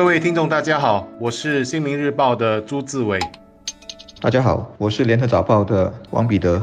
各位听众，大家好，我是《新民日报》的朱自伟。大家好，我是《联合早报》的王彼得。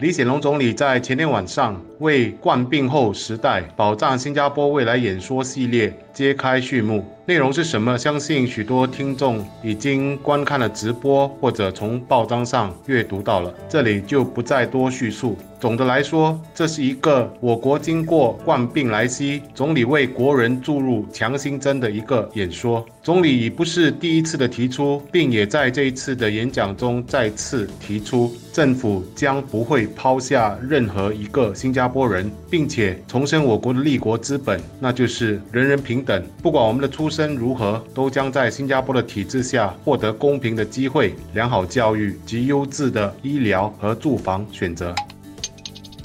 李显龙总理在前天晚上为冠病后时代保障新加坡未来演说系列揭开序幕。内容是什么？相信许多听众已经观看了直播，或者从报章上阅读到了，这里就不再多叙述。总的来说，这是一个我国经过冠病来袭，总理为国人注入强心针的一个演说。总理已不是第一次的提出，并也在这一次的演讲中再次提出，政府将不会抛下任何一个新加坡人，并且重申我国的立国之本，那就是人人平等，不管我们的出。身如何，都将在新加坡的体制下获得公平的机会、良好教育及优质的医疗和住房选择。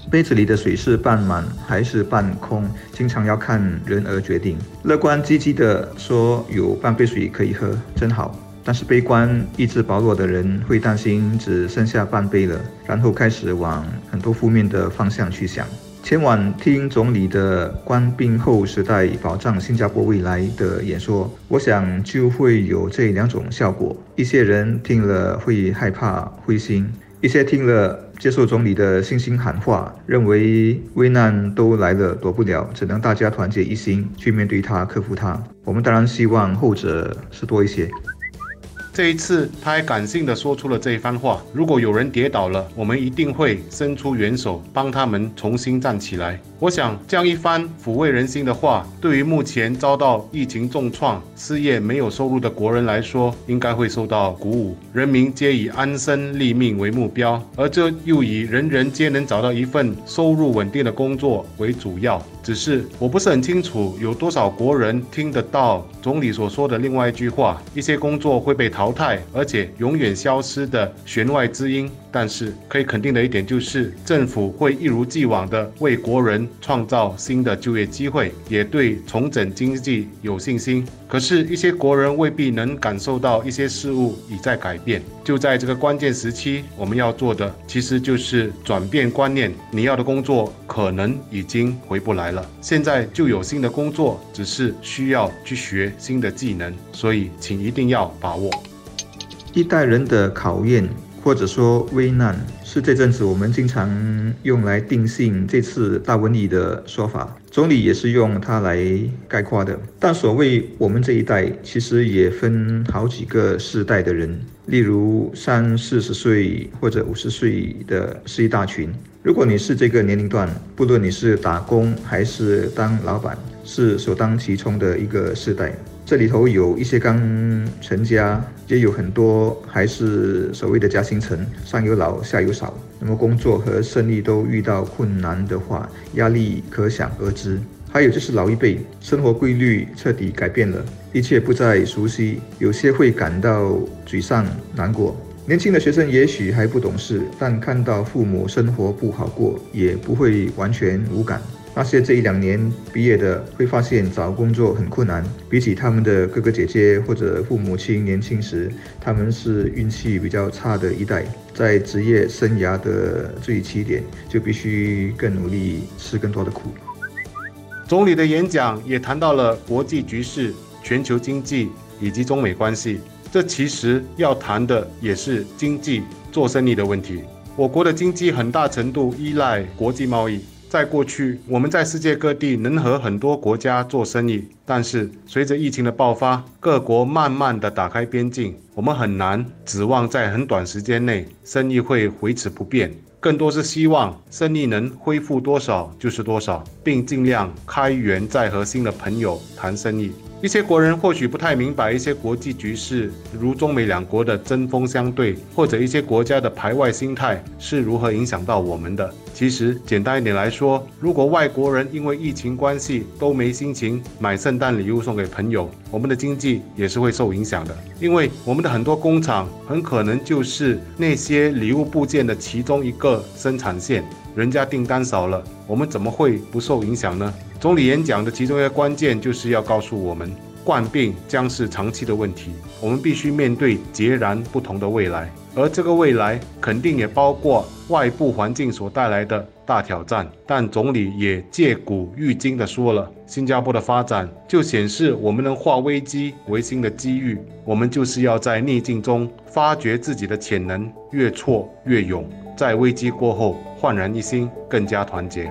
杯子里的水是半满还是半空，经常要看人而决定。乐观积极的说有半杯水可以喝，真好。但是悲观意志薄弱的人会担心只剩下半杯了，然后开始往很多负面的方向去想。前晚听总理的官兵后时代保障新加坡未来的演说，我想就会有这两种效果：一些人听了会害怕灰心，一些听了接受总理的信心喊话，认为危难都来了躲不了，只能大家团结一心去面对它、克服它。我们当然希望后者是多一些。这一次，他还感性的说出了这一番话：如果有人跌倒了，我们一定会伸出援手，帮他们重新站起来。我想，这样一番抚慰人心的话，对于目前遭到疫情重创、失业没有收入的国人来说，应该会受到鼓舞。人民皆以安身立命为目标，而这又以人人皆能找到一份收入稳定的工作为主要。只是我不是很清楚，有多少国人听得到总理所说的另外一句话：一些工作会被淘汰，而且永远消失的弦外之音。但是可以肯定的一点就是，政府会一如既往的为国人创造新的就业机会，也对重整经济有信心。可是，一些国人未必能感受到一些事物已在改变。就在这个关键时期，我们要做的其实就是转变观念。你要的工作可能已经回不来了，现在就有新的工作，只是需要去学新的技能。所以，请一定要把握一代人的考验。或者说危难是这阵子我们经常用来定性这次大瘟疫的说法，总理也是用它来概括的。但所谓我们这一代，其实也分好几个世代的人，例如三四十岁或者五十岁的是一大群。如果你是这个年龄段，不论你是打工还是当老板，是首当其冲的一个世代。这里头有一些刚成家，也有很多还是所谓的夹心层，上有老下有少。那么工作和生意都遇到困难的话，压力可想而知。还有就是老一辈，生活规律彻底改变了，一切不再熟悉，有些会感到沮丧难过。年轻的学生也许还不懂事，但看到父母生活不好过，也不会完全无感。那些这一两年毕业的，会发现找工作很困难。比起他们的哥哥姐姐或者父母亲年轻时，他们是运气比较差的一代，在职业生涯的最起点，就必须更努力，吃更多的苦。总理的演讲也谈到了国际局势、全球经济以及中美关系。这其实要谈的也是经济、做生意的问题。我国的经济很大程度依赖国际贸易。在过去，我们在世界各地能和很多国家做生意，但是随着疫情的爆发，各国慢慢的打开边境，我们很难指望在很短时间内生意会维持不变，更多是希望生意能恢复多少就是多少，并尽量开源再和新的朋友谈生意。一些国人或许不太明白一些国际局势，如中美两国的针锋相对，或者一些国家的排外心态是如何影响到我们的。其实简单一点来说，如果外国人因为疫情关系都没心情买圣诞礼物送给朋友，我们的经济也是会受影响的。因为我们的很多工厂很可能就是那些礼物部件的其中一个生产线，人家订单少了，我们怎么会不受影响呢？总理演讲的其中一个关键就是要告诉我们，冠病将是长期的问题，我们必须面对截然不同的未来。而这个未来肯定也包括外部环境所带来的大挑战。但总理也借古喻今的说了，新加坡的发展就显示我们能化危机为新的机遇。我们就是要在逆境中发掘自己的潜能，越挫越勇，在危机过后焕然一新，更加团结。